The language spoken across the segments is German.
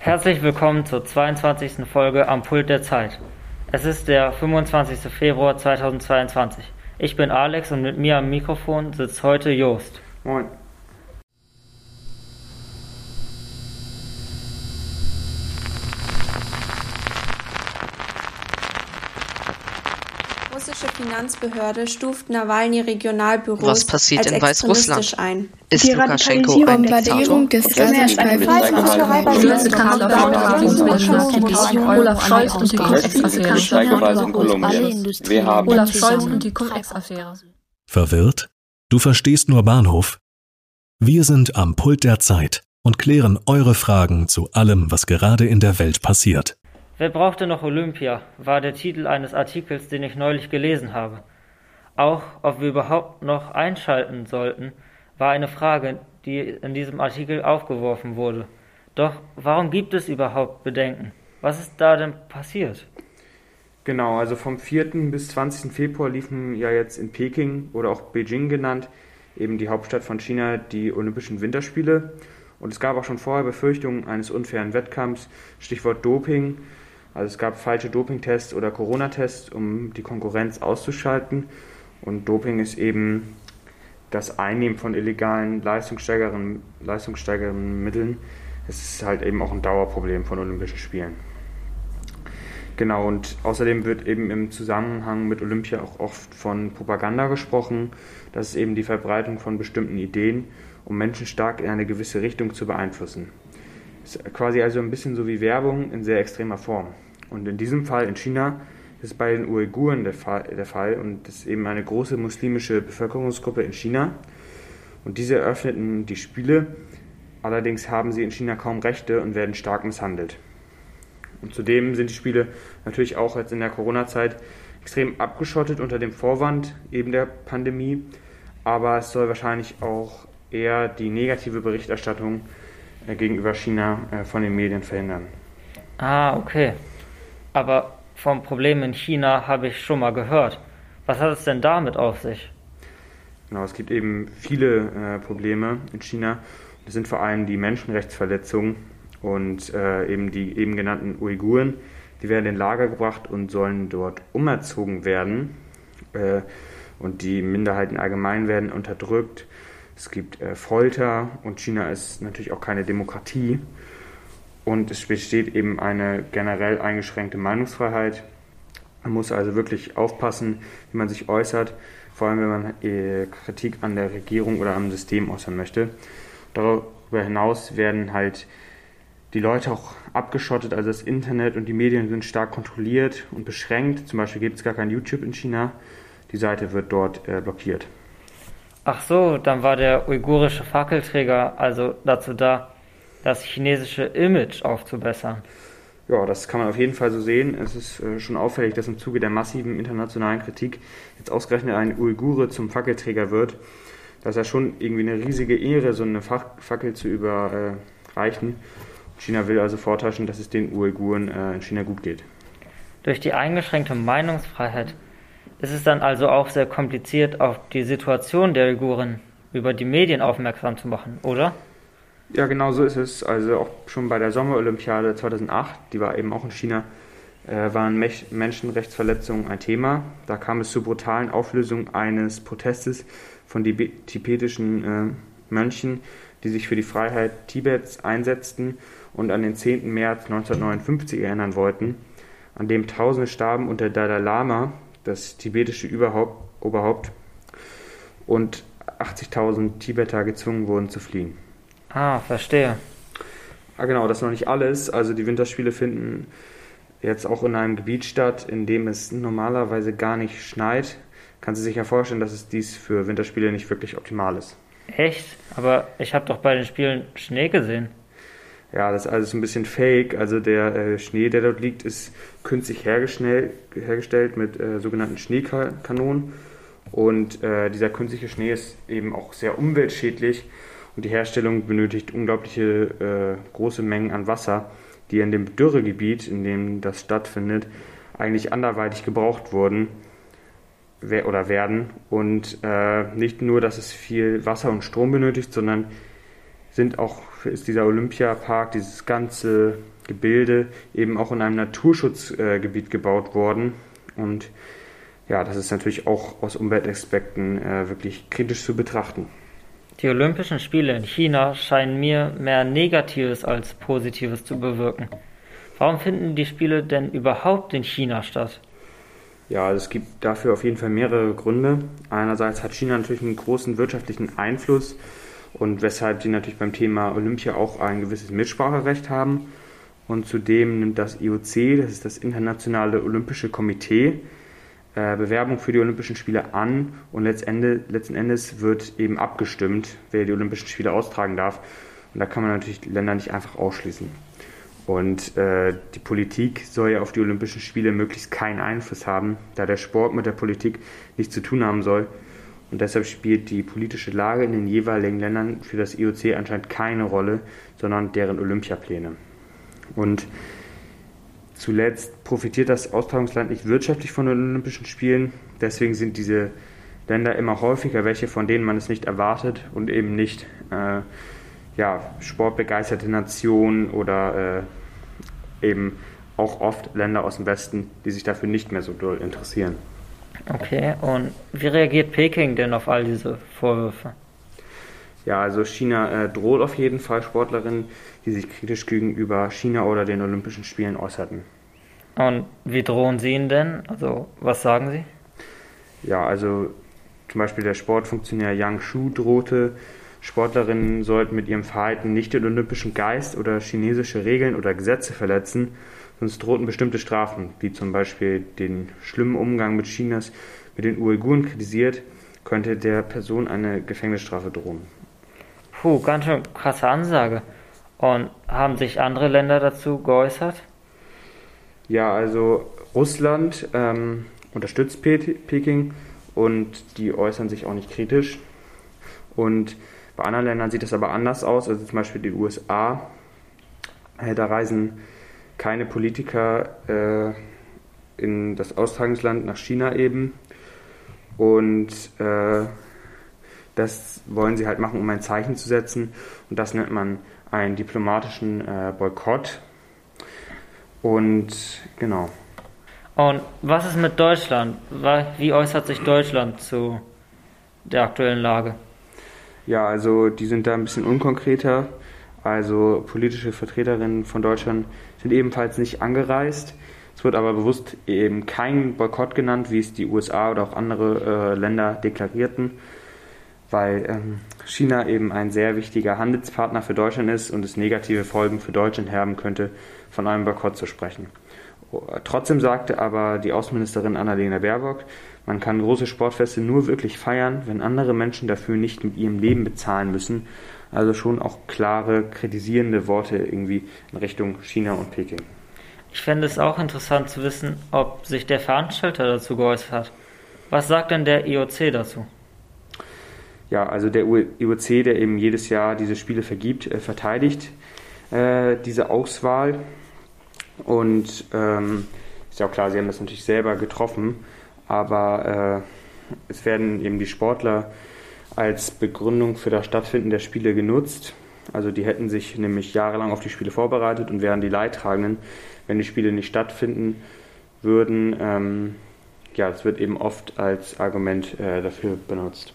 Herzlich willkommen zur 22. Folge am Pult der Zeit. Es ist der 25. Februar 2022. Ich bin Alex und mit mir am Mikrofon sitzt heute Joost. Moin. Finanzbehörde stuft Nawalny-Regionalbüros Was passiert als in Weißrussland? extremistisch ein. Ist Die Lukaschenko ein Bombardierung Diktator? des Olaf Scholz und die Cum-Ex-Affäre. Steigerweise in Kolumbien. Wir haben Olaf Scholz und die Cum-Ex-Affäre. Verwirrt? Du verstehst nur Bahnhof? Wir sind am Pult der Zeit und klären eure Fragen zu allem, was gerade in der Welt passiert. Wer brauchte noch Olympia? war der Titel eines Artikels, den ich neulich gelesen habe. Auch ob wir überhaupt noch einschalten sollten, war eine Frage, die in diesem Artikel aufgeworfen wurde. Doch warum gibt es überhaupt Bedenken? Was ist da denn passiert? Genau, also vom 4. bis 20. Februar liefen ja jetzt in Peking oder auch Beijing genannt, eben die Hauptstadt von China, die Olympischen Winterspiele. Und es gab auch schon vorher Befürchtungen eines unfairen Wettkampfs, Stichwort Doping. Also es gab falsche Dopingtests oder Corona-Tests, um die Konkurrenz auszuschalten. Und Doping ist eben das Einnehmen von illegalen leistungssteigernden, Mitteln. Es ist halt eben auch ein Dauerproblem von Olympischen Spielen. Genau, und außerdem wird eben im Zusammenhang mit Olympia auch oft von Propaganda gesprochen. Das ist eben die Verbreitung von bestimmten Ideen, um Menschen stark in eine gewisse Richtung zu beeinflussen. Ist quasi also ein bisschen so wie Werbung in sehr extremer Form. Und in diesem Fall in China ist es bei den Uiguren der Fall, der Fall und das ist eben eine große muslimische Bevölkerungsgruppe in China. Und diese eröffneten die Spiele, allerdings haben sie in China kaum Rechte und werden stark misshandelt. Und zudem sind die Spiele natürlich auch jetzt in der Corona-Zeit extrem abgeschottet unter dem Vorwand eben der Pandemie. Aber es soll wahrscheinlich auch eher die negative Berichterstattung äh, gegenüber China äh, von den Medien verhindern. Ah, okay. Aber vom Problem in China habe ich schon mal gehört. Was hat es denn damit auf sich? Genau, es gibt eben viele äh, Probleme in China. Das sind vor allem die Menschenrechtsverletzungen und äh, eben die eben genannten Uiguren. Die werden in Lager gebracht und sollen dort umerzogen werden. Äh, und die Minderheiten allgemein werden unterdrückt. Es gibt äh, Folter und China ist natürlich auch keine Demokratie. Und es besteht eben eine generell eingeschränkte Meinungsfreiheit. Man muss also wirklich aufpassen, wie man sich äußert, vor allem wenn man äh, Kritik an der Regierung oder am System äußern möchte. Darüber hinaus werden halt die Leute auch abgeschottet, also das Internet und die Medien sind stark kontrolliert und beschränkt. Zum Beispiel gibt es gar kein YouTube in China. Die Seite wird dort äh, blockiert. Ach so, dann war der uigurische Fackelträger also dazu da, das chinesische Image aufzubessern. Ja, das kann man auf jeden Fall so sehen. Es ist äh, schon auffällig, dass im Zuge der massiven internationalen Kritik jetzt ausgerechnet ein Uigure zum Fackelträger wird. Das ist ja schon irgendwie eine riesige Ehre, so eine Fackel zu überreichen. China will also vortäuschen, dass es den Uiguren äh, in China gut geht. Durch die eingeschränkte Meinungsfreiheit ist es dann also auch sehr kompliziert, auf die Situation der Uiguren über die Medien aufmerksam zu machen, oder? Ja, genau so ist es. Also auch schon bei der Sommerolympiade 2008, die war eben auch in China, äh, waren Menschenrechtsverletzungen ein Thema. Da kam es zur brutalen Auflösung eines Protestes von tibetischen äh, Mönchen, die sich für die Freiheit Tibets einsetzten und an den 10. März 1959 erinnern wollten, an dem Tausende starben unter Dalai Lama, das tibetische Überhaupt, Oberhaupt, und 80.000 Tibeter gezwungen wurden zu fliehen. Ah, verstehe. Ah, genau, das ist noch nicht alles. Also die Winterspiele finden jetzt auch in einem Gebiet statt, in dem es normalerweise gar nicht schneit. Kannst du sich ja vorstellen, dass es dies für Winterspiele nicht wirklich optimal ist. Echt? Aber ich habe doch bei den Spielen Schnee gesehen. Ja, das ist alles ein bisschen fake. Also der äh, Schnee, der dort liegt, ist künstlich hergestellt mit äh, sogenannten Schneekanonen. Und äh, dieser künstliche Schnee ist eben auch sehr umweltschädlich und die Herstellung benötigt unglaubliche äh, große Mengen an Wasser, die in dem Dürregebiet, in dem das stattfindet, eigentlich anderweitig gebraucht wurden oder werden. Und äh, nicht nur, dass es viel Wasser und Strom benötigt, sondern sind auch, ist dieser Olympiapark, dieses ganze Gebilde eben auch in einem Naturschutzgebiet gebaut worden. Und ja, das ist natürlich auch aus Umweltaspekten äh, wirklich kritisch zu betrachten. Die Olympischen Spiele in China scheinen mir mehr Negatives als Positives zu bewirken. Warum finden die Spiele denn überhaupt in China statt? Ja, es gibt dafür auf jeden Fall mehrere Gründe. Einerseits hat China natürlich einen großen wirtschaftlichen Einfluss und weshalb sie natürlich beim Thema Olympia auch ein gewisses Mitspracherecht haben. Und zudem nimmt das IOC, das ist das Internationale Olympische Komitee, Bewerbung für die Olympischen Spiele an und letzten Endes wird eben abgestimmt, wer die Olympischen Spiele austragen darf. Und da kann man natürlich Länder nicht einfach ausschließen. Und äh, die Politik soll ja auf die Olympischen Spiele möglichst keinen Einfluss haben, da der Sport mit der Politik nichts zu tun haben soll. Und deshalb spielt die politische Lage in den jeweiligen Ländern für das IOC anscheinend keine Rolle, sondern deren Olympiapläne. Und zuletzt profitiert das Austragungsland nicht wirtschaftlich von den Olympischen Spielen. Deswegen sind diese Länder immer häufiger welche, von denen man es nicht erwartet und eben nicht äh, ja, sportbegeisterte Nationen oder äh, eben auch oft Länder aus dem Westen, die sich dafür nicht mehr so doll interessieren. Okay, und wie reagiert Peking denn auf all diese Vorwürfe? Ja, also China äh, droht auf jeden Fall Sportlerinnen, die sich kritisch gegenüber China oder den Olympischen Spielen äußerten. Und wie drohen Sie ihnen denn? Also, was sagen Sie? Ja, also zum Beispiel der Sportfunktionär Yang Shu drohte, Sportlerinnen sollten mit ihrem Verhalten nicht den olympischen Geist oder chinesische Regeln oder Gesetze verletzen, sonst drohten bestimmte Strafen, wie zum Beispiel den schlimmen Umgang mit Chinas mit den Uiguren kritisiert, könnte der Person eine Gefängnisstrafe drohen. Puh, ganz schön krasse Ansage. Und haben sich andere Länder dazu geäußert? Ja, also Russland ähm, unterstützt Peking und die äußern sich auch nicht kritisch. Und bei anderen Ländern sieht es aber anders aus, also zum Beispiel die USA. Äh, da reisen keine Politiker äh, in das Austragungsland nach China eben. Und äh, das wollen sie halt machen, um ein Zeichen zu setzen. Und das nennt man einen diplomatischen äh, Boykott. Und genau. Und was ist mit Deutschland? Wie äußert sich Deutschland zu der aktuellen Lage? Ja, also die sind da ein bisschen unkonkreter. Also politische Vertreterinnen von Deutschland sind ebenfalls nicht angereist. Es wird aber bewusst eben kein Boykott genannt, wie es die USA oder auch andere äh, Länder deklarierten, weil ähm, China eben ein sehr wichtiger Handelspartner für Deutschland ist und es negative Folgen für Deutschland haben könnte, von einem Boykott zu sprechen. Trotzdem sagte aber die Außenministerin Annalena Baerbock, man kann große Sportfeste nur wirklich feiern, wenn andere Menschen dafür nicht mit ihrem Leben bezahlen müssen. Also schon auch klare, kritisierende Worte irgendwie in Richtung China und Peking. Ich fände es auch interessant zu wissen, ob sich der Veranstalter dazu geäußert hat. Was sagt denn der IOC dazu? Ja, also der IOC, der eben jedes Jahr diese Spiele vergibt, äh, verteidigt äh, diese Auswahl. Und ähm, ist ja auch klar, sie haben das natürlich selber getroffen, aber äh, es werden eben die Sportler als Begründung für das Stattfinden der Spiele genutzt. Also die hätten sich nämlich jahrelang auf die Spiele vorbereitet und wären die Leidtragenden, wenn die Spiele nicht stattfinden würden. Ähm, ja, es wird eben oft als Argument äh, dafür benutzt.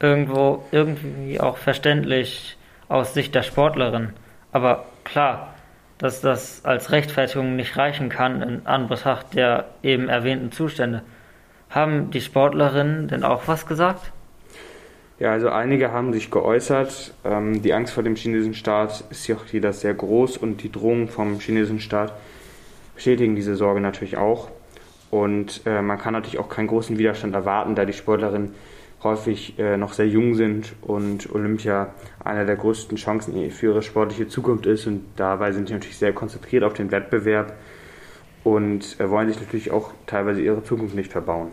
Irgendwo irgendwie auch verständlich aus Sicht der Sportlerin. Aber klar, dass das als Rechtfertigung nicht reichen kann in Anbetracht der eben erwähnten Zustände. Haben die Sportlerinnen denn auch was gesagt? Ja, also einige haben sich geäußert. Ähm, die Angst vor dem chinesischen Staat ist ja auch hier sehr groß und die Drohungen vom chinesischen Staat bestätigen diese Sorge natürlich auch. Und äh, man kann natürlich auch keinen großen Widerstand erwarten, da die Sportlerinnen häufig äh, noch sehr jung sind und Olympia einer der größten Chancen für ihre sportliche Zukunft ist und dabei sind sie natürlich sehr konzentriert auf den Wettbewerb und äh, wollen sich natürlich auch teilweise ihre Zukunft nicht verbauen.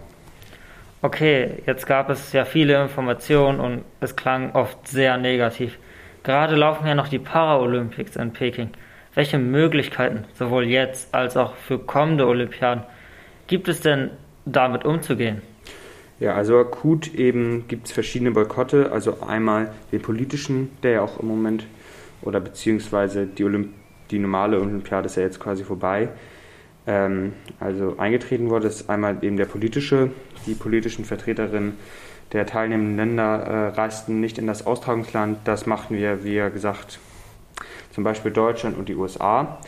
Okay, jetzt gab es ja viele Informationen und es klang oft sehr negativ. Gerade laufen ja noch die Paralympics in Peking. Welche Möglichkeiten, sowohl jetzt als auch für kommende Olympiaden, gibt es denn damit umzugehen? Ja, also akut eben gibt es verschiedene Boykotte. Also einmal den politischen, der ja auch im Moment oder beziehungsweise die, Olymp die normale Olympiade ist ja jetzt quasi vorbei. Ähm, also eingetreten wurde, ist einmal eben der politische, die politischen Vertreterinnen der teilnehmenden Länder äh, reisten nicht in das Austragungsland. Das machten wir, wie gesagt, zum Beispiel Deutschland und die USA.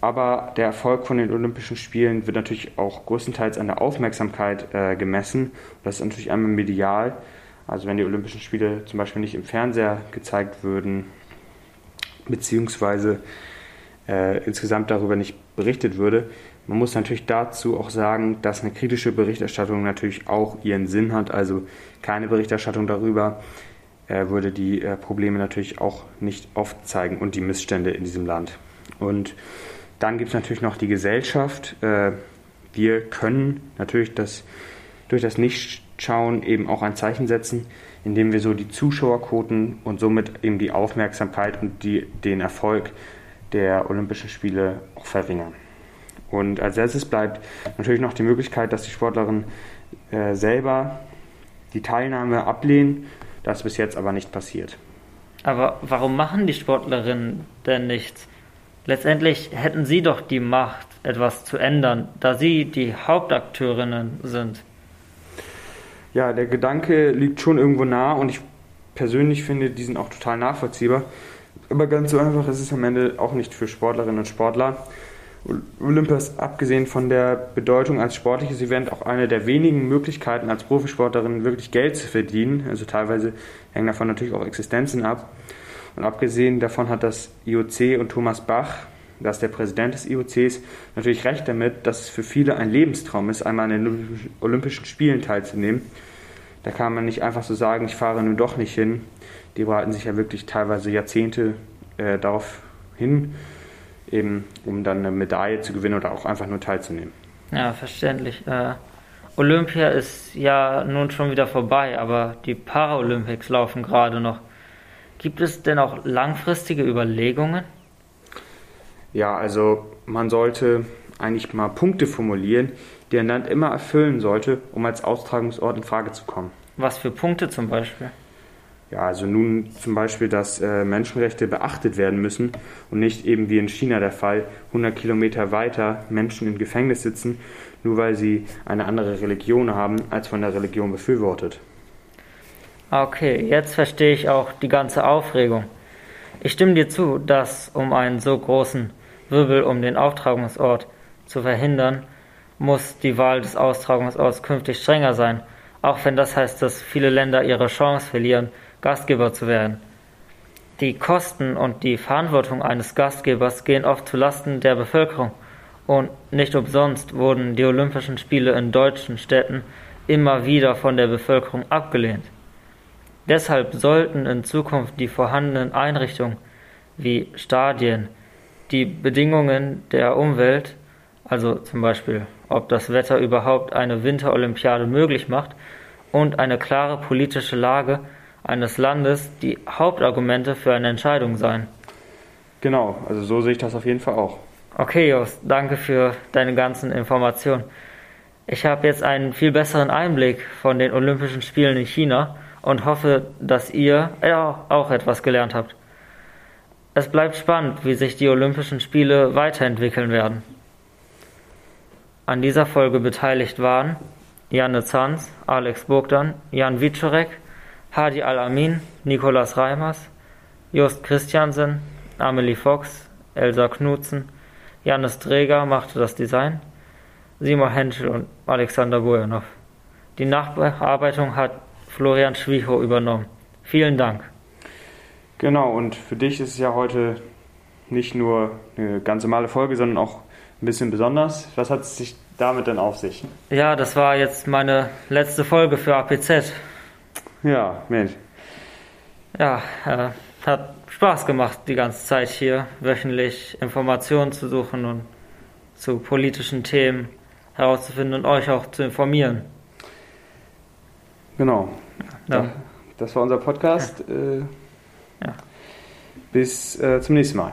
Aber der Erfolg von den Olympischen Spielen wird natürlich auch größtenteils an der Aufmerksamkeit äh, gemessen. Das ist natürlich einmal medial. Also wenn die Olympischen Spiele zum Beispiel nicht im Fernseher gezeigt würden, beziehungsweise äh, insgesamt darüber nicht berichtet würde. Man muss natürlich dazu auch sagen, dass eine kritische Berichterstattung natürlich auch ihren Sinn hat. Also keine Berichterstattung darüber äh, würde die äh, Probleme natürlich auch nicht aufzeigen und die Missstände in diesem Land. Und dann gibt es natürlich noch die Gesellschaft. Äh, wir können natürlich das, durch das Nichtschauen eben auch ein Zeichen setzen, indem wir so die Zuschauerquoten und somit eben die Aufmerksamkeit und die, den Erfolg der Olympischen Spiele auch verringern. Und als letztes bleibt natürlich noch die Möglichkeit, dass die Sportlerinnen äh, selber die Teilnahme ablehnen. Das ist bis jetzt aber nicht passiert. Aber warum machen die Sportlerinnen denn nichts? Letztendlich hätten sie doch die Macht, etwas zu ändern, da sie die Hauptakteurinnen sind. Ja, der Gedanke liegt schon irgendwo nah und ich persönlich finde diesen auch total nachvollziehbar. Aber ganz so einfach ist es am Ende auch nicht für Sportlerinnen und Sportler. Olympia ist abgesehen von der Bedeutung als sportliches Event auch eine der wenigen Möglichkeiten als Profisportlerin wirklich Geld zu verdienen. Also teilweise hängen davon natürlich auch Existenzen ab. Und abgesehen davon hat das IOC und Thomas Bach, das ist der Präsident des IOCs, natürlich recht damit, dass es für viele ein Lebenstraum ist, einmal an den Olympischen Spielen teilzunehmen. Da kann man nicht einfach so sagen, ich fahre nun doch nicht hin. Die bereiten sich ja wirklich teilweise Jahrzehnte äh, darauf hin eben um dann eine Medaille zu gewinnen oder auch einfach nur teilzunehmen. Ja, verständlich. Äh, Olympia ist ja nun schon wieder vorbei, aber die Paralympics laufen gerade noch. Gibt es denn auch langfristige Überlegungen? Ja, also man sollte eigentlich mal Punkte formulieren, die ein Land immer erfüllen sollte, um als Austragungsort in Frage zu kommen. Was für Punkte zum Beispiel? Ja, also nun zum Beispiel, dass äh, Menschenrechte beachtet werden müssen und nicht eben wie in China der Fall 100 Kilometer weiter Menschen im Gefängnis sitzen, nur weil sie eine andere Religion haben, als von der Religion befürwortet. Okay, jetzt verstehe ich auch die ganze Aufregung. Ich stimme dir zu, dass um einen so großen Wirbel um den Austragungsort zu verhindern, muss die Wahl des Austragungsorts künftig strenger sein, auch wenn das heißt, dass viele Länder ihre Chance verlieren, Gastgeber zu werden. Die Kosten und die Verantwortung eines Gastgebers gehen oft zu Lasten der Bevölkerung und nicht umsonst wurden die Olympischen Spiele in deutschen Städten immer wieder von der Bevölkerung abgelehnt. Deshalb sollten in Zukunft die vorhandenen Einrichtungen wie Stadien, die Bedingungen der Umwelt, also zum Beispiel ob das Wetter überhaupt eine Winterolympiade möglich macht, und eine klare politische Lage eines Landes die Hauptargumente für eine Entscheidung sein. Genau, also so sehe ich das auf jeden Fall auch. Okay, Jos, danke für deine ganzen Informationen. Ich habe jetzt einen viel besseren Einblick von den Olympischen Spielen in China und hoffe, dass ihr auch etwas gelernt habt. Es bleibt spannend, wie sich die Olympischen Spiele weiterentwickeln werden. An dieser Folge beteiligt waren Janne Zanz, Alex Bogdan, Jan Wiczorek, Hadi Al-Amin, Nikolas Reimers, Just Christiansen, Amelie Fox, Elsa Knutzen, Janis Träger machte das Design, Simon Henschel und Alexander Bojanov. Die Nachbearbeitung hat Florian Schwicho übernommen. Vielen Dank. Genau, und für dich ist es ja heute nicht nur eine ganz normale Folge, sondern auch ein bisschen besonders. Was hat es sich damit denn auf sich? Ja, das war jetzt meine letzte Folge für APZ. Ja, Mensch. Ja, äh, hat Spaß gemacht, die ganze Zeit hier wöchentlich Informationen zu suchen und zu politischen Themen herauszufinden und euch auch zu informieren. Genau. Ja. Das war unser Podcast. Ja. Äh, ja. Bis äh, zum nächsten Mal.